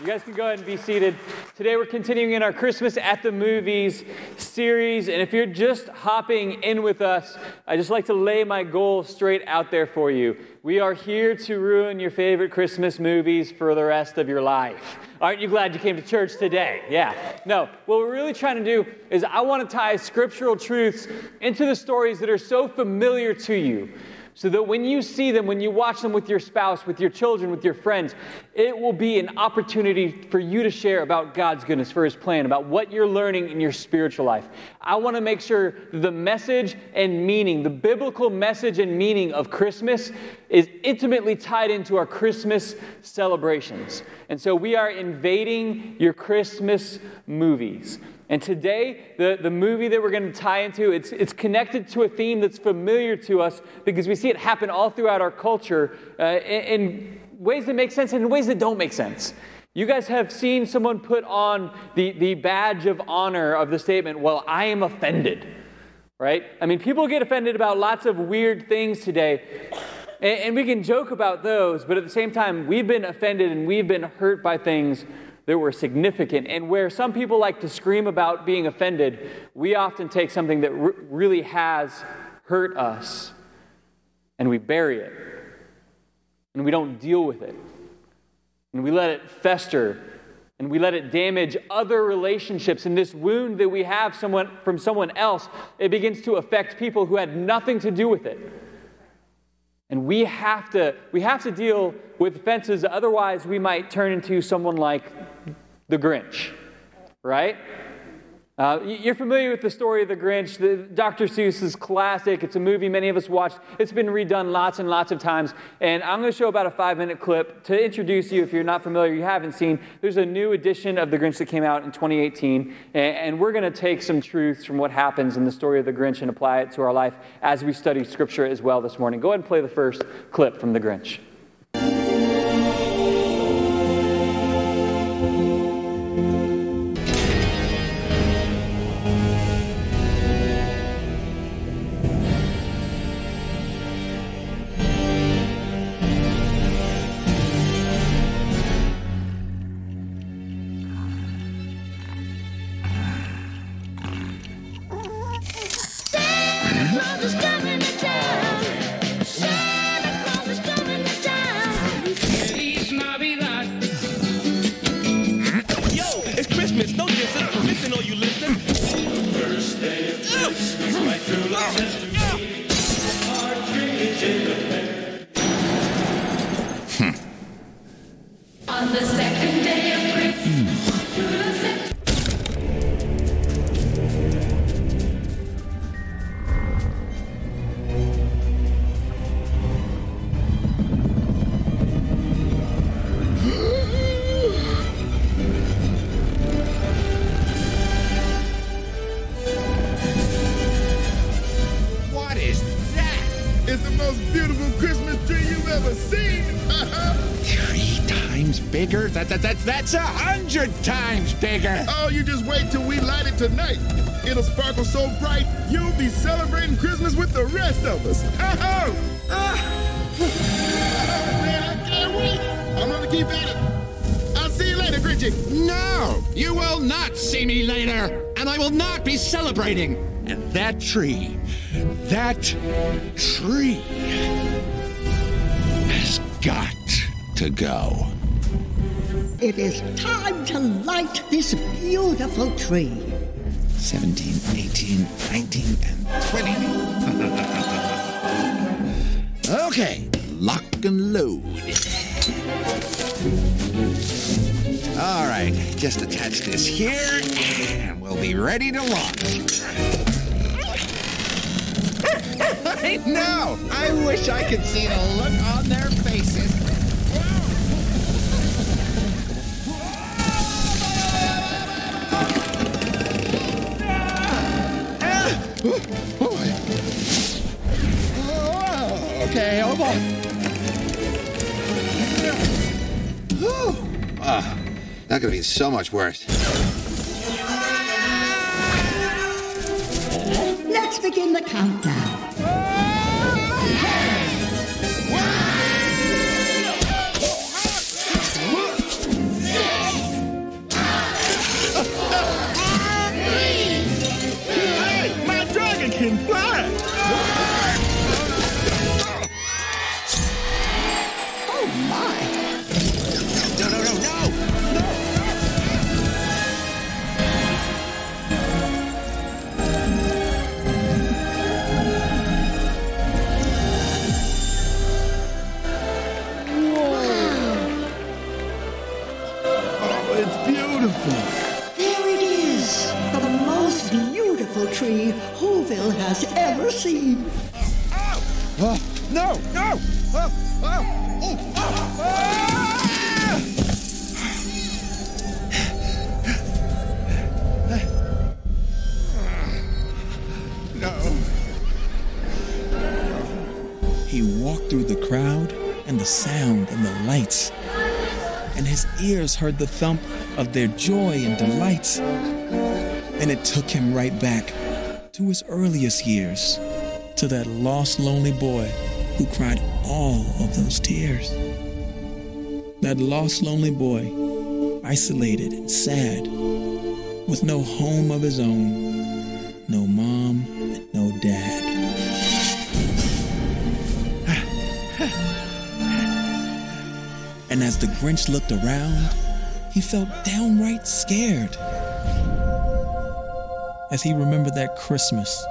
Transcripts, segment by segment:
You guys can go ahead and be seated. Today we're continuing in our Christmas at the Movies series. And if you're just hopping in with us, I just like to lay my goal straight out there for you. We are here to ruin your favorite Christmas movies for the rest of your life. Aren't you glad you came to church today? Yeah. No, what we're really trying to do is I want to tie scriptural truths into the stories that are so familiar to you so that when you see them, when you watch them with your spouse, with your children, with your friends, it will be an opportunity for you to share about God's goodness, for His plan, about what you're learning in your spiritual life. I want to make sure the message and meaning, the biblical message and meaning of Christmas, is intimately tied into our Christmas celebrations. And so we are invading your Christmas movies. And today, the, the movie that we're going to tie into, it's, it's connected to a theme that's familiar to us because we see it happen all throughout our culture uh, in, in ways that make sense and in ways that don't make sense. You guys have seen someone put on the, the badge of honor of the statement, well, I am offended, right? I mean, people get offended about lots of weird things today. And, and we can joke about those, but at the same time, we've been offended and we've been hurt by things that were significant. And where some people like to scream about being offended, we often take something that r- really has hurt us and we bury it. And we don't deal with it. And we let it fester and we let it damage other relationships. And this wound that we have someone, from someone else, it begins to affect people who had nothing to do with it. And we have to, we have to deal with offenses, otherwise, we might turn into someone like the Grinch, right? Uh, you're familiar with the story of the Grinch. The, Dr. Seuss's classic. It's a movie many of us watched. It's been redone lots and lots of times. And I'm going to show about a five minute clip to introduce you if you're not familiar, you haven't seen. There's a new edition of The Grinch that came out in 2018. And, and we're going to take some truths from what happens in the story of the Grinch and apply it to our life as we study Scripture as well this morning. Go ahead and play the first clip from The Grinch. That, that, that's a hundred times bigger. Oh, you just wait till we light it tonight. It'll sparkle so bright, you'll be celebrating Christmas with the rest of us. Oh, oh. man, I can't wait. I'm gonna keep at it. I'll see you later, Grinchy. No, you will not see me later, and I will not be celebrating. And that tree, that tree has got to go. It is time to light this beautiful tree. 17, 18, 19, and 20. okay, lock and load. All right, just attach this here, and we'll be ready to launch. I know! I wish I could see the look on their faces oh, okay, hold on. Ah, that could be so much worse. Let's begin the countdown. Ever seen. Oh, no, no! Oh, oh, oh, oh, ah! No. He walked through the crowd and the sound and the lights, and his ears heard the thump of their joy and delights. And it took him right back to his earliest years, to that lost, lonely boy who cried all of those tears. That lost, lonely boy, isolated and sad, with no home of his own, no mom, and no dad. And as the Grinch looked around, he felt downright scared. As he remembered that Christmas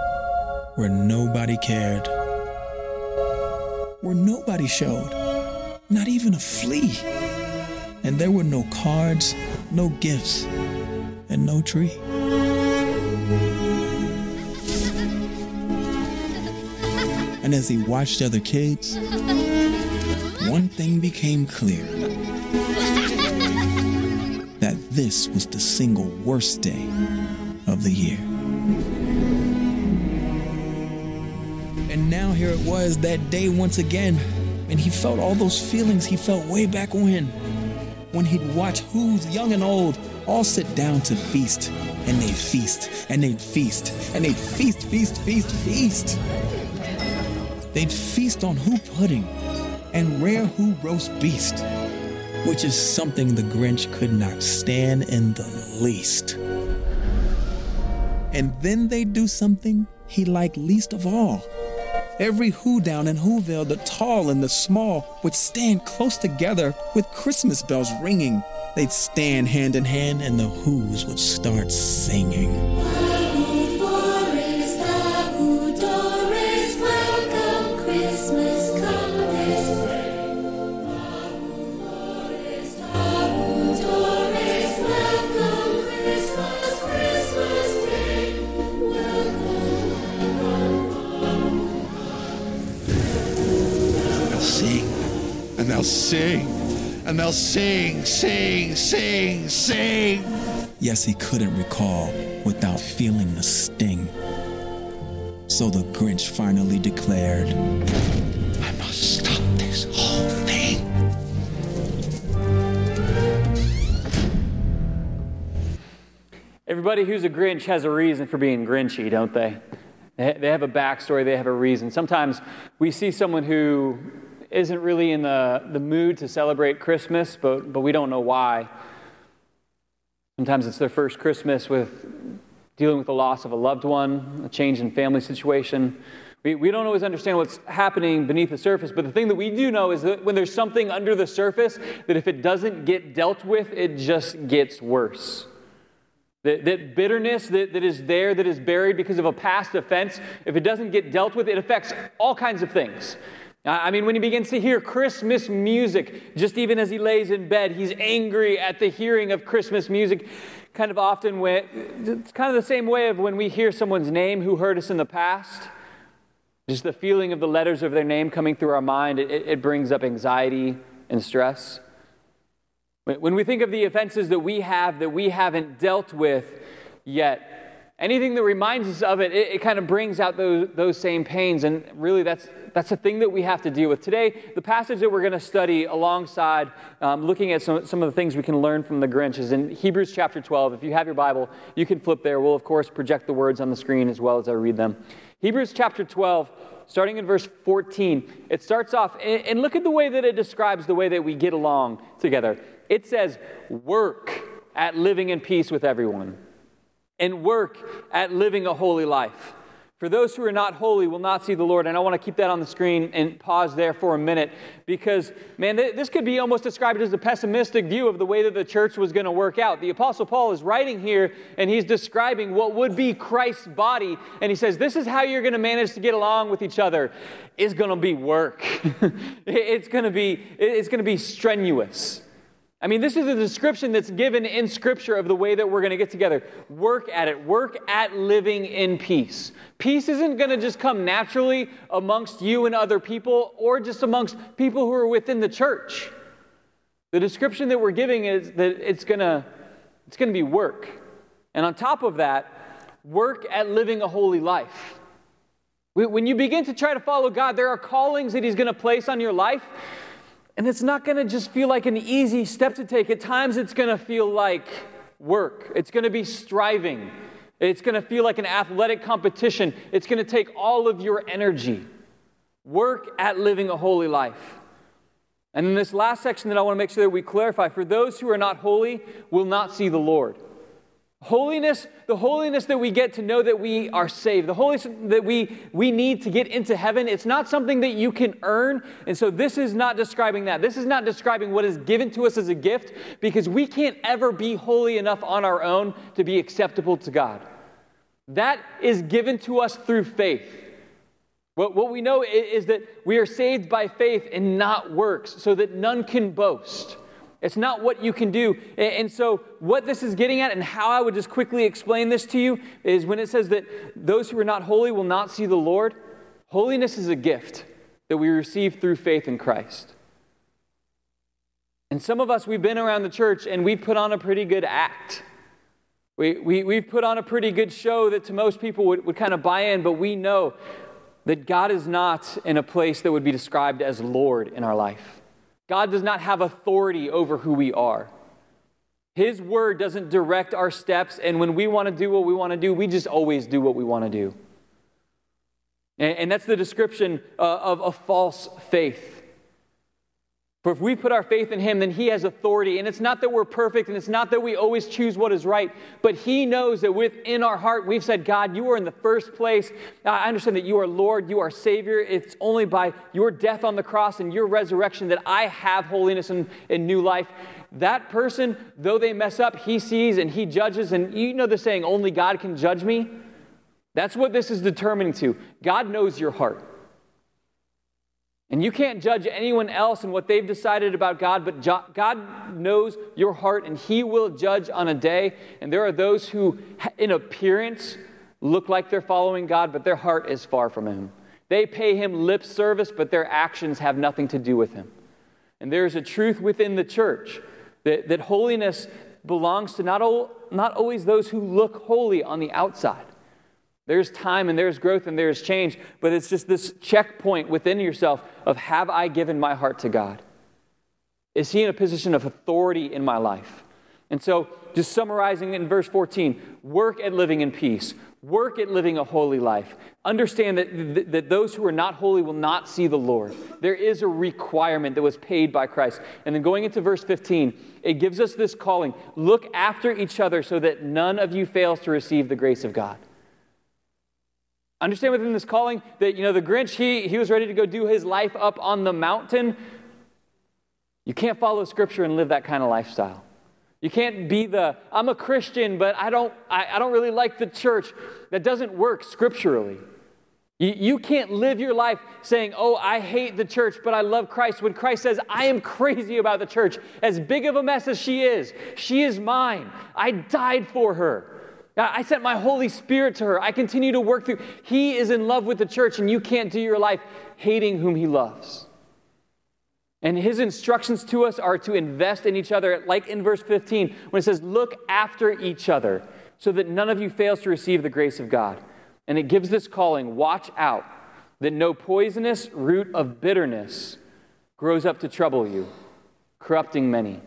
where nobody cared, where nobody showed, not even a flea. And there were no cards, no gifts, and no tree. And as he watched other kids, one thing became clear that this was the single worst day of the year. And now here it was, that day once again, and he felt all those feelings he felt way back when. When he'd watch Whos young and old all sit down to feast, and they'd feast, and they'd feast, and they'd feast, feast, feast, feast. They'd feast on who pudding and rare who roast beast, which is something the Grinch could not stand in the least. And then they'd do something he liked least of all. Every who down in Whoville, the tall and the small, would stand close together with Christmas bells ringing. They'd stand hand in hand and the Whos would start singing. And they'll sing, and they'll sing, sing, sing, sing. Yes, he couldn't recall without feeling the sting. So the Grinch finally declared, I must stop this whole thing. Everybody who's a Grinch has a reason for being Grinchy, don't they? They they have a backstory, they have a reason. Sometimes we see someone who isn't really in the, the mood to celebrate Christmas, but, but we don't know why. Sometimes it's their first Christmas with dealing with the loss of a loved one, a change in family situation. We, we don't always understand what's happening beneath the surface, but the thing that we do know is that when there's something under the surface, that if it doesn't get dealt with, it just gets worse. That, that bitterness that, that is there, that is buried because of a past offense, if it doesn't get dealt with, it affects all kinds of things. I mean, when he begins to hear Christmas music, just even as he lays in bed, he's angry at the hearing of Christmas music. Kind of often, when, it's kind of the same way of when we hear someone's name who hurt us in the past. Just the feeling of the letters of their name coming through our mind, it, it brings up anxiety and stress. When we think of the offenses that we have that we haven't dealt with yet, anything that reminds us of it, it, it kind of brings out those, those same pains. And really, that's, that's the thing that we have to deal with. Today, the passage that we're going to study alongside um, looking at some, some of the things we can learn from the Grinch is in Hebrews chapter 12. If you have your Bible, you can flip there. We'll, of course, project the words on the screen as well as I read them. Hebrews chapter 12 starting in verse 14, it starts off, and, and look at the way that it describes the way that we get along together. It says, work at living in peace with everyone, and work at living a holy life. For those who are not holy will not see the Lord. And I want to keep that on the screen and pause there for a minute because, man, th- this could be almost described as a pessimistic view of the way that the church was going to work out. The Apostle Paul is writing here and he's describing what would be Christ's body. And he says, This is how you're going to manage to get along with each other. It's going to be work, it's going to be, it's going to be strenuous. I mean, this is a description that's given in Scripture of the way that we're going to get together. Work at it. Work at living in peace. Peace isn't going to just come naturally amongst you and other people or just amongst people who are within the church. The description that we're giving is that it's going to it's going to be work. And on top of that, work at living a holy life. When you begin to try to follow God, there are callings that He's going to place on your life and it's not going to just feel like an easy step to take. At times, it's going to feel like work, it's going to be striving, it's going to feel like an athletic competition. It's going to take all of your energy. Work at living a holy life. And in this last section that I want to make sure that we clarify for those who are not holy will not see the Lord. Holiness, the holiness that we get to know that we are saved, the holiness that we, we need to get into heaven, it's not something that you can earn. And so this is not describing that. This is not describing what is given to us as a gift because we can't ever be holy enough on our own to be acceptable to God. That is given to us through faith. What, what we know is that we are saved by faith and not works, so that none can boast. It's not what you can do. And so, what this is getting at, and how I would just quickly explain this to you, is when it says that those who are not holy will not see the Lord, holiness is a gift that we receive through faith in Christ. And some of us, we've been around the church and we've put on a pretty good act. We, we, we've put on a pretty good show that to most people would, would kind of buy in, but we know that God is not in a place that would be described as Lord in our life. God does not have authority over who we are. His word doesn't direct our steps, and when we want to do what we want to do, we just always do what we want to do. And, that's the description uh, of a false faith. For if we put our faith in Him, then He has authority. And it's not that we're perfect and it's not that we always choose what is right, but He knows that within our heart we've said, God, you are in the first place. I understand that you are Lord, you are Savior. It's only by your death on the cross and your resurrection that I have holiness and, and new life. That person, though they mess up, He sees and He judges. And you know the saying, only God can judge me? That's what this is determining to. God knows your heart. And you can't judge anyone else and what they've decided about God, but God knows your heart and He will judge on a day. And there are those who, in appearance, look like they're following God, but their heart is far from Him. They pay Him lip service, but their actions have nothing to do with Him. And there's a truth within the church that, that holiness belongs to not, all, not always those who look holy on the outside. There's time and there's growth and there's change, but it's just this checkpoint within yourself of have I given my heart to God? Is He in a position of authority in my life? And so, just summarizing in verse 14 work at living in peace, work at living a holy life. Understand that, that those who are not holy will not see the Lord. There is a requirement that was paid by Christ. And then going into verse 15, it gives us this calling look after each other so that none of you fails to receive the grace of God. Understand within this calling that, you know, the Grinch, he, he was ready to go do his life up on the mountain. You can't follow Scripture and live that kind of lifestyle. You can't be the, I'm a Christian, but I don't, I, I don't really like the church. That doesn't work scripturally. You, you can't live your life saying, Oh, I hate the church, but I love Christ. When Christ says, I am crazy about the church, as big of a mess as she is, she is mine. I died for her. I sent my Holy Spirit to her. I continue to work through. He is in love with the church, and you can't do your life hating whom He loves. And His instructions to us are to invest in each other, like in verse 15, when it says, Look after each other, so that none of you fails to receive the grace of God. And it gives this calling watch out that no poisonous root of bitterness grows up to trouble you, corrupting many.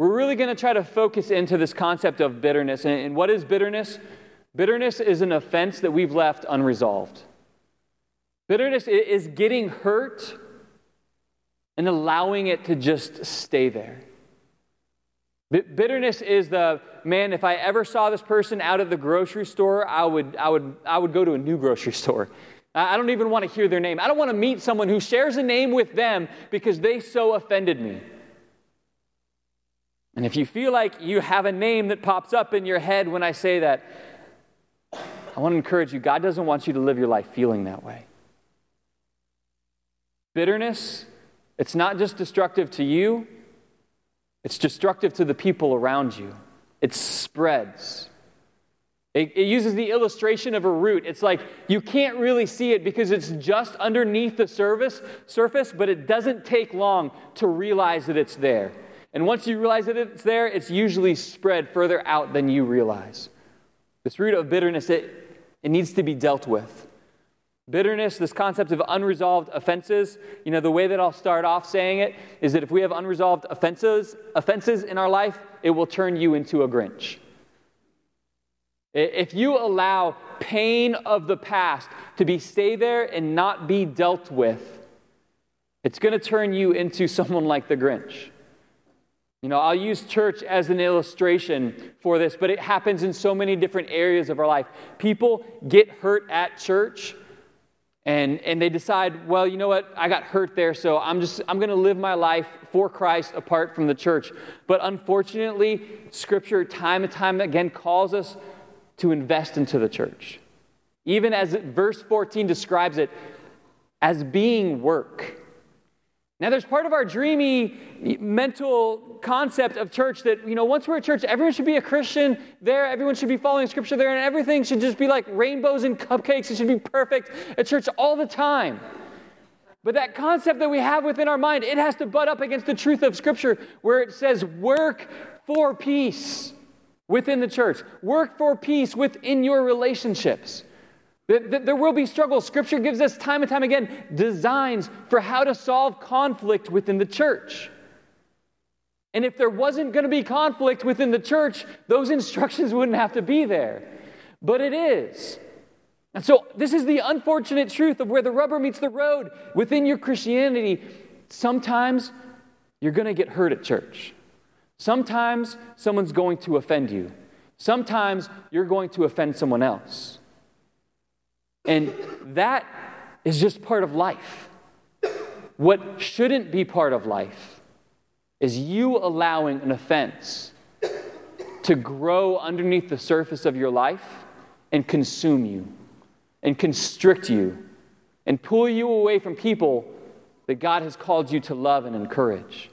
We're really going to try to focus into this concept of bitterness. And what is bitterness? Bitterness is an offense that we've left unresolved. Bitterness is getting hurt and allowing it to just stay there. Bitterness is the man, if I ever saw this person out at the grocery store, I would, I would, I would go to a new grocery store. I don't even want to hear their name. I don't want to meet someone who shares a name with them because they so offended me. And if you feel like you have a name that pops up in your head when I say that, I want to encourage you God doesn't want you to live your life feeling that way. Bitterness, it's not just destructive to you, It's destructive to the people around you. It spreads. It, it, uses the illustration of a root. It's like you can't really see it because it's just underneath the surface, surface, but it doesn't take long to realize that it's there. And once you realize that it's there, it's usually spread further out than you realize. This root of bitterness, it, it needs to be dealt with. Bitterness, this concept of unresolved offenses, you know, the way that I'll start off saying it is that if we have unresolved offenses, offenses in our life, it will turn you into a Grinch. If you allow pain of the past to be stay there and not be dealt with, it's going to turn you into someone like the Grinch. You know, I'll use church as an illustration for this, but it happens in so many different areas of our life. People get hurt at church and, and they decide, well, you know what, I got hurt there, so I'm just I'm gonna live my life for Christ apart from the church. But unfortunately, scripture time and time again calls us to invest into the church. Even as verse 14 describes it as being work. Now, there's part of our dreamy mental concept of church that, you know, once we're at church, everyone should be a Christian there, everyone should be following scripture there, and everything should just be like rainbows and cupcakes. It should be perfect at church all the time. But that concept that we have within our mind, it has to butt up against the truth of scripture where it says, work for peace within the church, work for peace within your relationships. There will be struggles. Scripture gives us time and time again designs for how to solve conflict within the church. And if there wasn't going to be conflict within the church, those instructions wouldn't have to be there. But it is. And so, this is the unfortunate truth of where the rubber meets the road within your Christianity. Sometimes you're going to get hurt at church. Sometimes someone's going to offend you. Sometimes you're going to offend someone else. And that is just part of life. What shouldn't be part of life is you allowing an offense to grow underneath the surface of your life and consume you and constrict you and pull you away from people that God has called you to love and encourage.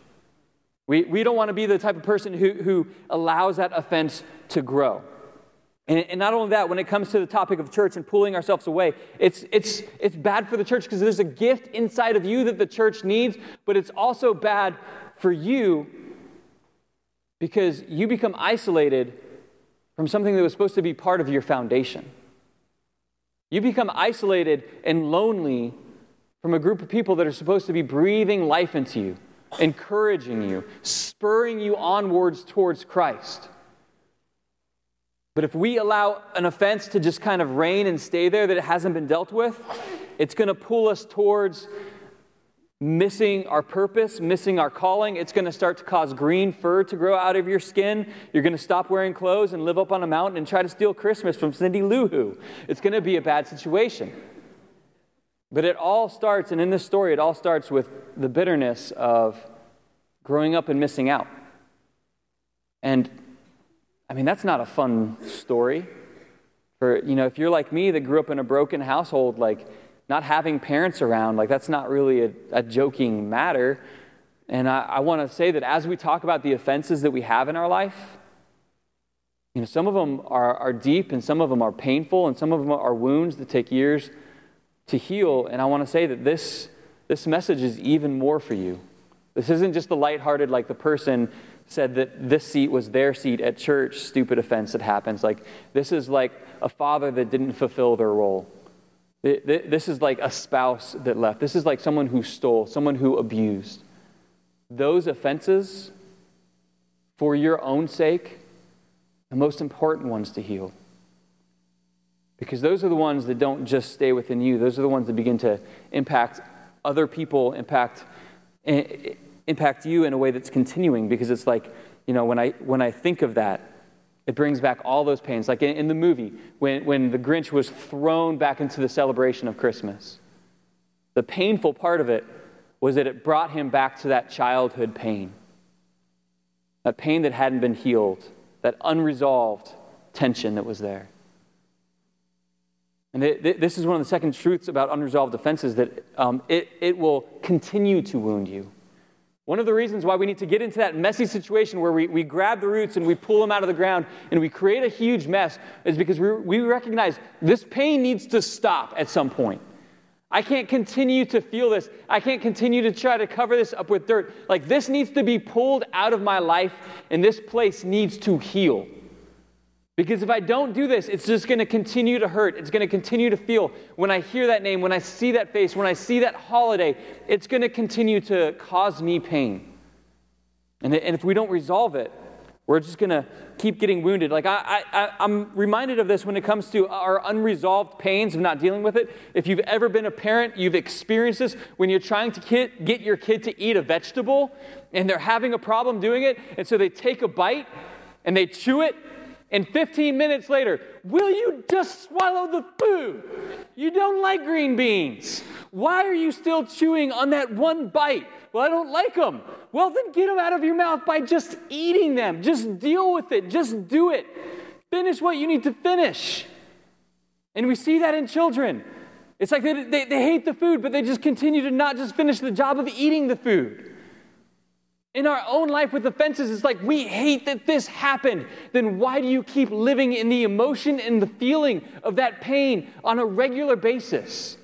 We, we don't want to be the type of person who, who allows that offense to grow. And, and not only that, when it comes to the topic of church and pulling ourselves away, it's, it's, it's bad for the church because there's a gift inside of you that the church needs, but it's also bad for you because you become isolated from something that was supposed to be part of your foundation. You become isolated and lonely from a group of people that are supposed to be breathing life into you, encouraging you, spurring you onwards towards Christ. But if we allow an offense to just kind of reign and stay there that it hasn't been dealt with, it's going to pull us towards missing our purpose, missing our calling. It's going to start to cause green fur to grow out of your skin. You're going to stop wearing clothes and live up on a mountain and try to steal Christmas from Cindy Lou Who. It's going to be a bad situation. But it all starts, and in this story, it all starts with the bitterness of growing up and missing out. And I mean, that's not a fun story. For, you know, if you're like me that grew up in a broken household, like not having parents around, like that's not really a, a joking matter. And I, I want to say that as we talk about the offenses that we have in our life, you know, some of them are, are deep and some of them are painful and some of them are wounds that take years to heal. And I want to say that this, this message is even more for you. This isn't just the lighthearted, like the person said that this seat was their seat at church, stupid offense that happens. Like, this is like a father that didn't fulfill their role. This is like a spouse that left. This is like someone who stole, someone who abused. Those offenses, for your own sake, the most important ones to heal. Because those are the ones that don't just stay within you, those are the ones that begin to impact other people, impact eh, impact you in a way that's continuing because it's like, you know, when I, when I think of that, it brings back all those pains. Like in, in the movie, when, when the Grinch was thrown back into the celebration of Christmas, the painful part of it was that it brought him back to that childhood pain. That pain that hadn't been healed, that unresolved tension that was there. And this is one of the second truths about unresolved offenses that um, it, it will continue to wound you. One of the reasons why we need to get into that messy situation where we, we grab the roots and we pull them out of the ground and we create a huge mess is because we, we recognize this pain needs to stop at some point. I can't continue to feel this. I can't continue to try to cover this up with dirt. Like, this needs to be pulled out of my life, and this place needs to heal. Because if I don't do this, it's just going to continue to hurt. It's going to continue to feel. When I hear that name, when I see that face, when I see that holiday, it's going to continue to cause me pain. And, and if we don't resolve it, we're just going to keep getting wounded. Like, I, I, I'm reminded of this when it comes to our unresolved pains of not dealing with it. If you've ever been a parent, you've experienced this when you're trying to kid, get your kid to eat a vegetable and they're having a problem doing it. And so they take a bite and they chew it. And 15 minutes later, will you just swallow the food? You don't like green beans. Why are you still chewing on that one bite? Well, I don't like them. Well, then get them out of your mouth by just eating them. Just deal with it. Just do it. Finish what you need to finish. And we see that in children. It's like they, they, they, hate the food, but they just continue to not just finish the job of eating the food. In our own life with offenses, it's like we hate that this happened. Then why do you keep living in the emotion and the feeling of that pain on a regular basis?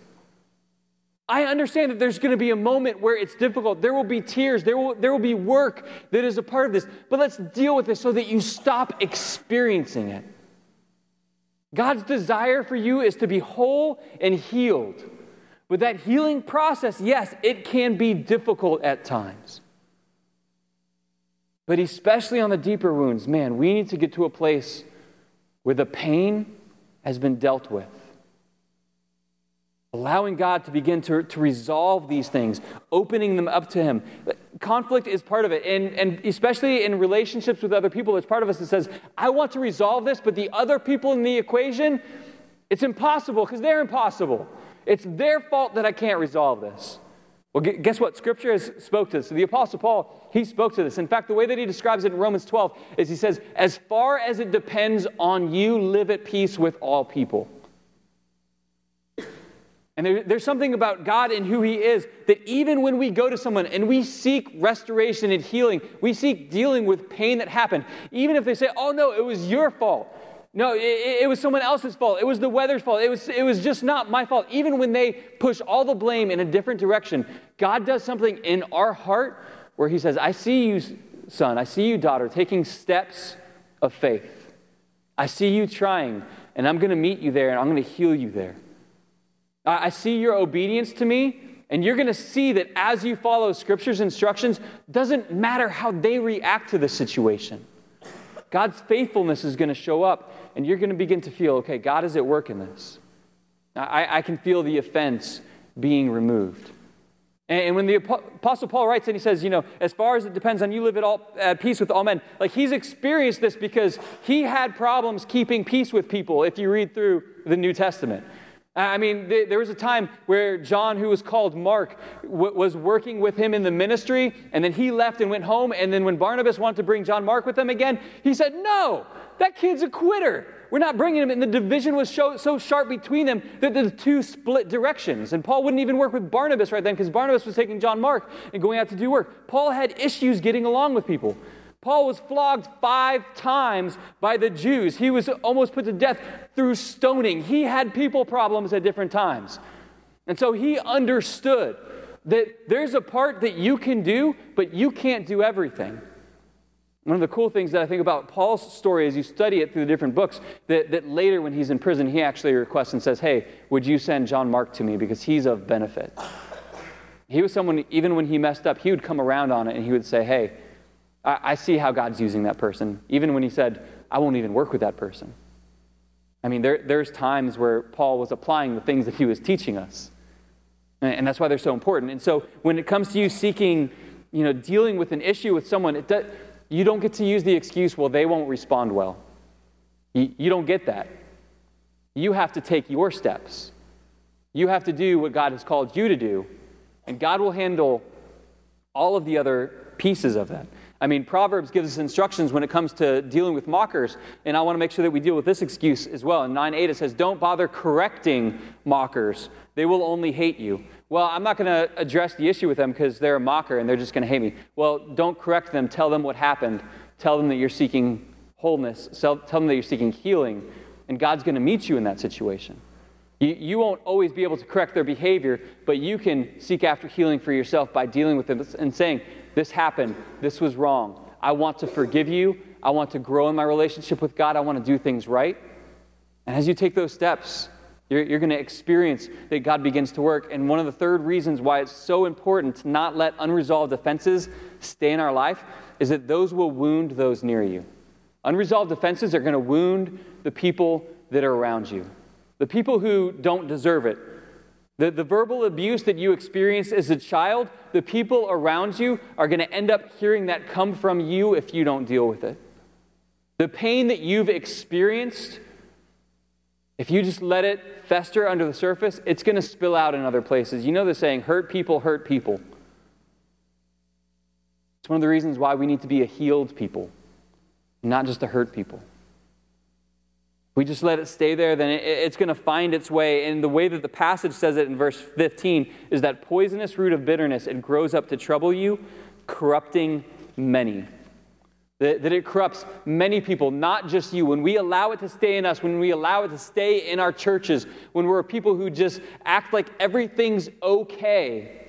I understand that there's going to be a moment where it's difficult. There will be tears. There will, there will be work that is a part of this. But let's deal with this so that you stop experiencing it. God's desire for you is to be whole and healed. But that healing process, yes, it can be difficult at times. But especially on the deeper wounds, man, we need to get to a place where the pain has been dealt with allowing God to begin to, to resolve these things, opening them up to Him. Conflict is part of it, and, and especially in relationships with other people, it's part of us that says, I want to resolve this, but the other people in the equation, it's impossible because they're impossible. It's their fault that I can't resolve this. Well, guess what? Scripture has spoke to this. The Apostle Paul, he spoke to this. In fact, the way that he describes it in Romans 12 is he says, as far as it depends on you, live at peace with all people. And there, there's something about God and who He is that even when we go to someone and we seek restoration and healing, we seek dealing with pain that happened, even if they say, oh no, it was your fault. No, it, it was someone else's fault. It was the weather's fault. It was, it was just not my fault. Even when they push all the blame in a different direction, God does something in our heart where He says, I see you, son, I see you, daughter, taking steps of faith. I see you trying, and I'm going to meet you there, and I'm going to heal you there. I see your obedience to me, and you're going to see that as you follow Scripture's instructions, doesn't matter how they react to the situation. God's faithfulness is going to show up, and you're going to begin to feel, okay, God is at work in this. I, I can feel the offense being removed. And when the Apostle Paul writes and he says, you know, as far as it depends on you live at, all, at peace with all men, like he's experienced this because he had problems keeping peace with people if you read through the New Testament. I mean, there was a time where John, who was called Mark, was working with him in the ministry, and then he left and went home. And then when Barnabas wanted to bring John Mark with them again, he said, No, that kid's a quitter. We're not bringing him. And the division was so so sharp between them that the two split directions. And Paul wouldn't even work with Barnabas right then because Barnabas was taking John Mark and going out to do work. Paul had issues getting along with people. Paul was flogged five times by the Jews. He was almost put to death through stoning. He had people problems at different times. And so he understood that there's a part that you can do, but you can't do everything. One of the cool things that I think about Paul's story as you study it through the different books, that, that later when he's in prison, he actually requests and says, Hey, would you send John Mark to me because he's of benefit? He was someone, even when he messed up, he would come around on it and he would say, Hey, I, I see how God's using that person, even when he said, I won't even work with that person. I mean, there, there's times where Paul was applying the things that he was teaching us. And, and that's why they're so important. And so when it comes to you seeking, you know, dealing with an issue with someone, it does, you don't get to use the excuse, well, they won't respond well. You, you don't get that. You have to take your steps. You have to do what God has called you to do, and God will handle all of the other pieces of that. I mean, Proverbs gives us instructions when it comes to dealing with mockers, and I want to make sure that we deal with this excuse as well. In 9 8, it says, Don't bother correcting mockers, they will only hate you. Well, I'm not going to address the issue with them because they're a mocker and they're just going to hate me. Well, don't correct them. Tell them what happened. Tell them that you're seeking wholeness. Tell them that you're seeking healing. And God's going to meet you in that situation. You, you won't always be able to correct their behavior, but you can seek after healing for yourself by dealing with them and saying, This happened. This was wrong. I want to forgive you. I want to grow in my relationship with God. I want to do things right. And as you take those steps, you're, you're going to experience that God begins to work. And one of the third reasons why it's so important to not let unresolved offenses stay in our life is that those will wound those near you. Unresolved offenses are going to wound the people that are around you, the people who don't deserve it. The, the verbal abuse that you experienced as a child, the people around you are going to end up hearing that come from you if you don't deal with it. The pain that you've experienced if you just let it fester under the surface, it's going to spill out in other places. You know the saying, hurt people hurt people. It's one of the reasons why we need to be a healed people, not just a hurt people. If we just let it stay there, then it's going to find its way. And the way that the passage says it in verse 15 is that poisonous root of bitterness, it grows up to trouble you, corrupting many. That, that, it corrupts many people, not just you. When we allow it to stay in us, when we allow it to stay in our churches, when we're people who just act like everything's okay,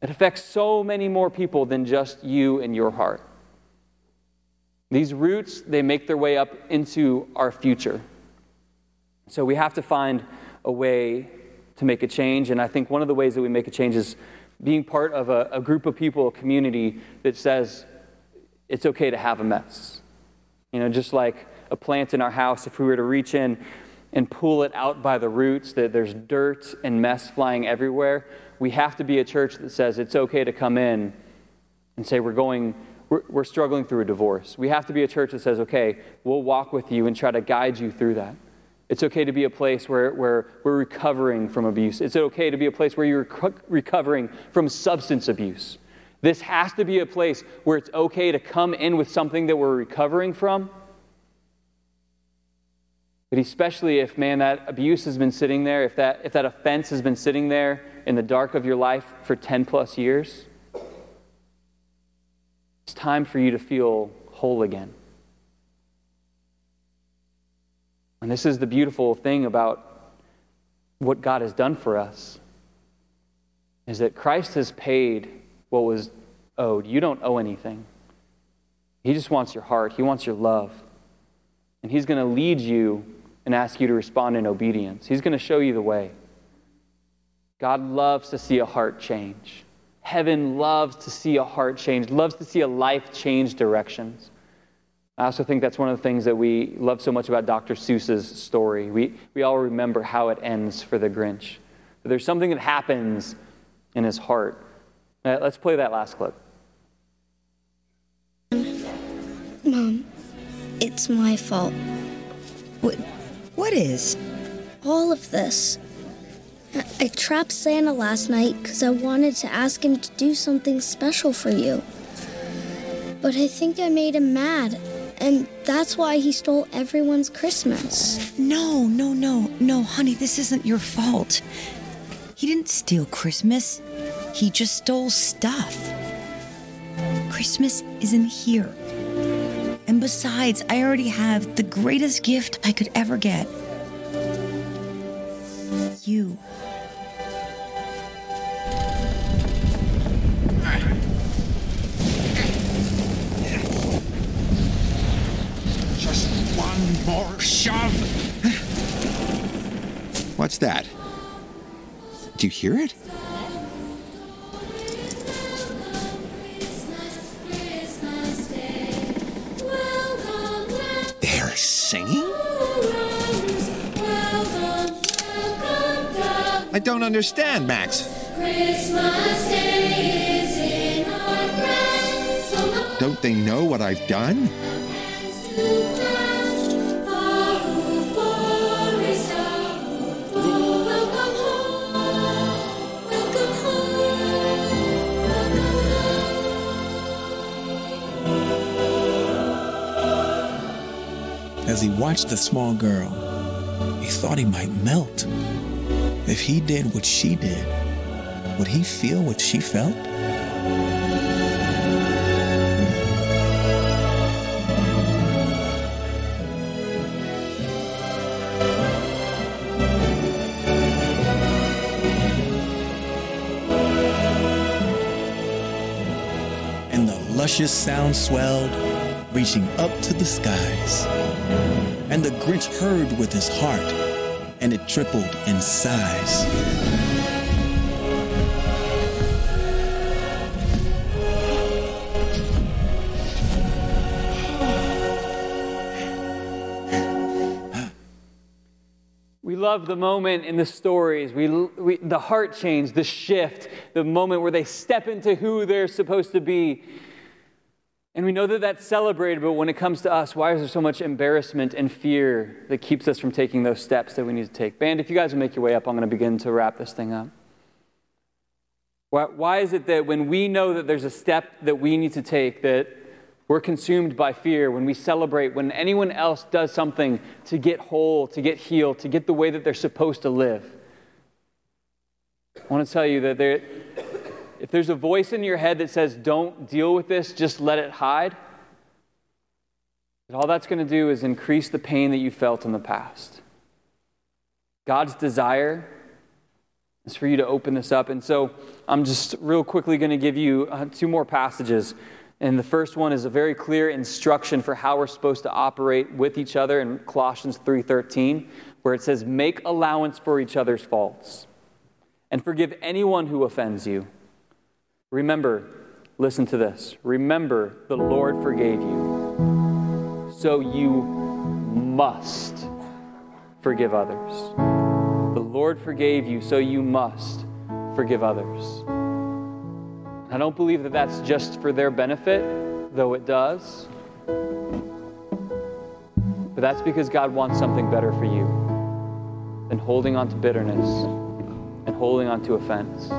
it affects so many more people than just you and your heart. These roots, they make their way up into our future. So we have to find a way to make a change. And I think one of the ways that we make a change is being part of a, a group of people, a community that says, it's okay to have a mess. You know, just like a plant in our house, if we were to reach in and pull it out by the roots, that there's dirt and mess flying everywhere, we have to be a church that says it's okay to come in and say we're going, we're, we're struggling through a divorce. We have to be a church that says, okay, we'll walk with you and try to guide you through that. It's okay to be a place where, where we're recovering from abuse. It's okay to be a place where you're recovering from substance abuse. This has to be a place where it's okay to come in with something that we're recovering from. But especially if, man, that abuse has been sitting there, if that, if that offense has been sitting there in the dark of your life for 10 plus years, it's time for you to feel whole again. And this is the beautiful thing about what God has done for us is that Christ has paid what was owed. You don't owe anything. He just wants your heart, He wants your love. And He's going to lead you and ask you to respond in obedience. He's going to show you the way. God loves to see a heart change. Heaven loves to see a heart change, loves to see a life change directions. I also think that's one of the things that we love so much about Dr. Seuss's story. We, we all remember how it ends for the Grinch. But there's something that happens in his heart uh, let's play that last clip. Mom, it's my fault. What, what is? All of this. I, I trapped Santa last night because I wanted to ask him to do something special for you. But I think I made him mad, and that's why he stole everyone's Christmas. No, no, no, no, honey, this isn't your fault. He didn't steal Christmas. He just stole stuff. Christmas isn't here. And besides, I already have the greatest gift I could ever get you. Just one more shove. What's that? Do you hear it? I don't understand, Max. Don't they know what I've done? As he watched the small girl, he thought he might melt. If he did what she did, would he feel what she felt? And the luscious sound swelled, reaching up to the skies. And the Grinch heard with his heart, and it tripled in size. We love the moment in the stories, we, we, the heart change, the shift, the moment where they step into who they're supposed to be. And we know that that's celebrated, but when it comes to us, why is there so much embarrassment and fear that keeps us from taking those steps that we need to take? Band, if you guys will make your way up, I'm going to begin to wrap this thing up. Why, why is it that when we know that there's a step that we need to take, that we're consumed by fear when we celebrate, when anyone else does something to get whole, to get healed, to get the way that they're supposed to live? I want to tell you that there, if there's a voice in your head that says, don't deal with this, just let it hide, all that's going to do is increase the pain that you felt in the past. God's desire is for you to open this up. And so I'm just real quickly going to give you uh, two more passages. And the first one is a very clear instruction for how we're supposed to operate with each other in Colossians 3:13, where it says, "Make allowance for each other's faults and forgive anyone who offends you." Remember, listen to this. Remember, the Lord forgave you. So you must forgive others. The Lord forgave you, so you must forgive others. I don't believe that that's just for their benefit, though it does. But that's because God wants something better for you than holding on to bitterness and holding on to offense.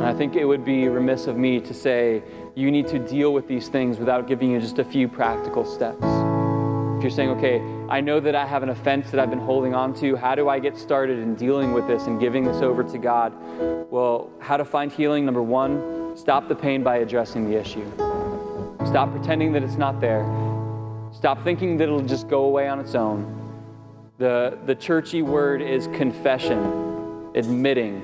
And I think it would be remiss of me to say you need to deal with these things without giving you just a few practical steps. If you're saying, okay, I know that I have an offense that I've been holding on to, how do I get started in dealing with this and giving this over to God? Well, how to find healing? Number one, stop the pain by addressing the issue. Stop pretending that it's not there. Stop thinking that it'll just go away on its own. The, the churchy word is confession, admitting,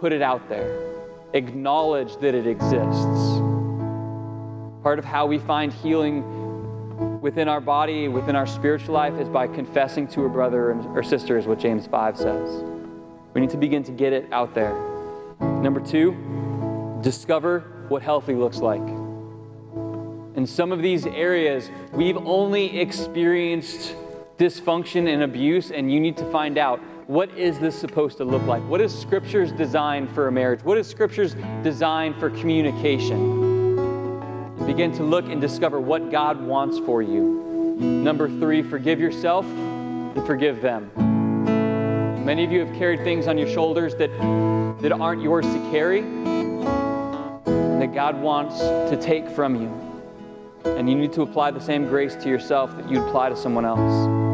put it out there, acknowledge that it exists. Part of how we find healing within our body, within our spiritual life, is by confessing to a brother or sister, is what James 5 says. We need to begin to get it out there. Number two, discover what healthy looks like. In some of these areas, we've only experienced dysfunction and abuse, and you need to find out what is this supposed to look like? What is Scripture's design for a marriage? What is Scripture's design for communication? And begin to look and discover what God wants for you. Number three, forgive yourself and forgive them. Many of you have carried things on your shoulders that, that aren't yours to carry, and that God wants to take from you. And you need to apply the same grace to yourself that you apply to someone else.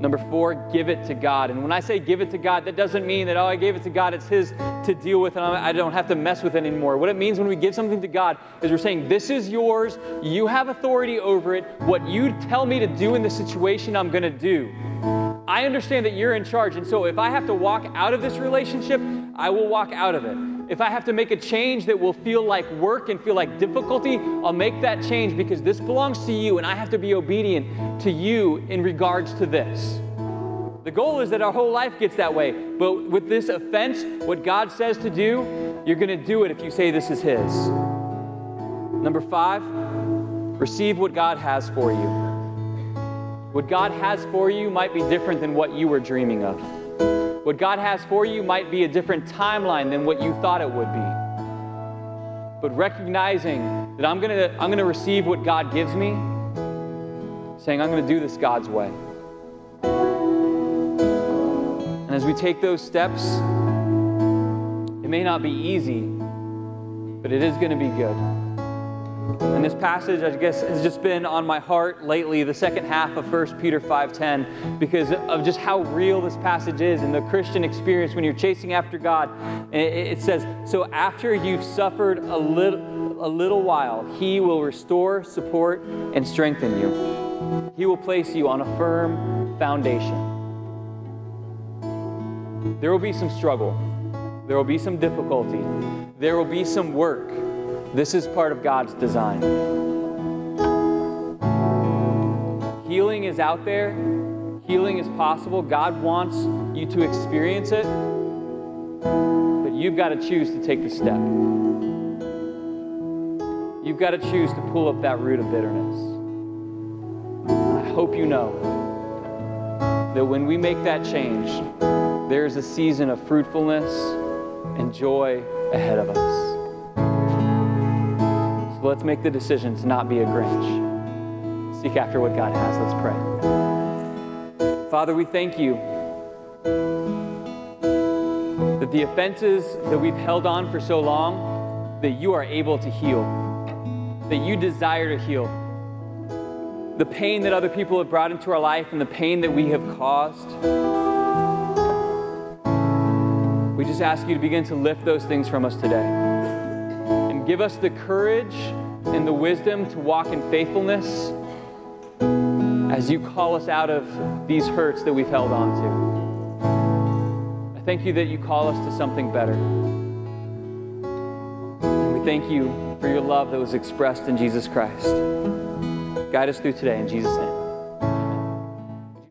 Number four, give it to God. And when I say give it to God, that doesn't mean that, oh, I gave it to God, it's His to deal with, and I don't have to mess with it anymore. What it means when we give something to God is we're saying, this is yours, you have authority over it. What you tell me to do in this situation, I'm to do. I understand that you're in charge, and so if I have to walk out of this relationship, I will walk out of it. If I have to make a change that will feel like work and feel like difficulty, I'll make that change because this belongs to you and I have to be obedient to you in regards to this. The goal is that our whole life gets that way. But with this offense, what God says to do, you're going to do it if you say this is His. Number five, receive what God has for you. What God has for you might be different than what you were dreaming of. What God has for you might be a different timeline than what you thought it would be. But recognizing that I'm gonna, I'm gonna receive what God gives me, saying, I'm gonna do this God's way. And as we take those steps, it may not be easy, but it is gonna be good. And this passage, I guess, has just been on my heart lately, the second half of 1 Peter 5.10, because of just how real this passage is and the Christian experience when you're chasing after God. It says, so after you've suffered a little, a little while, he will restore, support, and strengthen you. He will place you on a firm foundation. There will be some struggle. There will be some difficulty. There will be some work. This is part of God's design. Healing is out there, healing is possible. God wants you to experience it, but you've got to choose to take the step. You've got to choose to pull up that root of bitterness. I hope you know that when we make that change, there is a season of fruitfulness and joy ahead of us. Let's make the decision to not be a Grinch. Seek after what God has. Let's pray. Father, we thank you that the offenses that we've held on for so long, that you are able to heal, that you desire to heal. The pain that other people have brought into our life and the pain that we have caused. We just ask you to begin to lift those things from us today. Give us the courage and the wisdom to walk in faithfulness as you call us out of these hurts that we've held on to. I thank you that you call us to something better. And we thank you for your love that was expressed in Jesus Christ. Guide us through today in Jesus' name.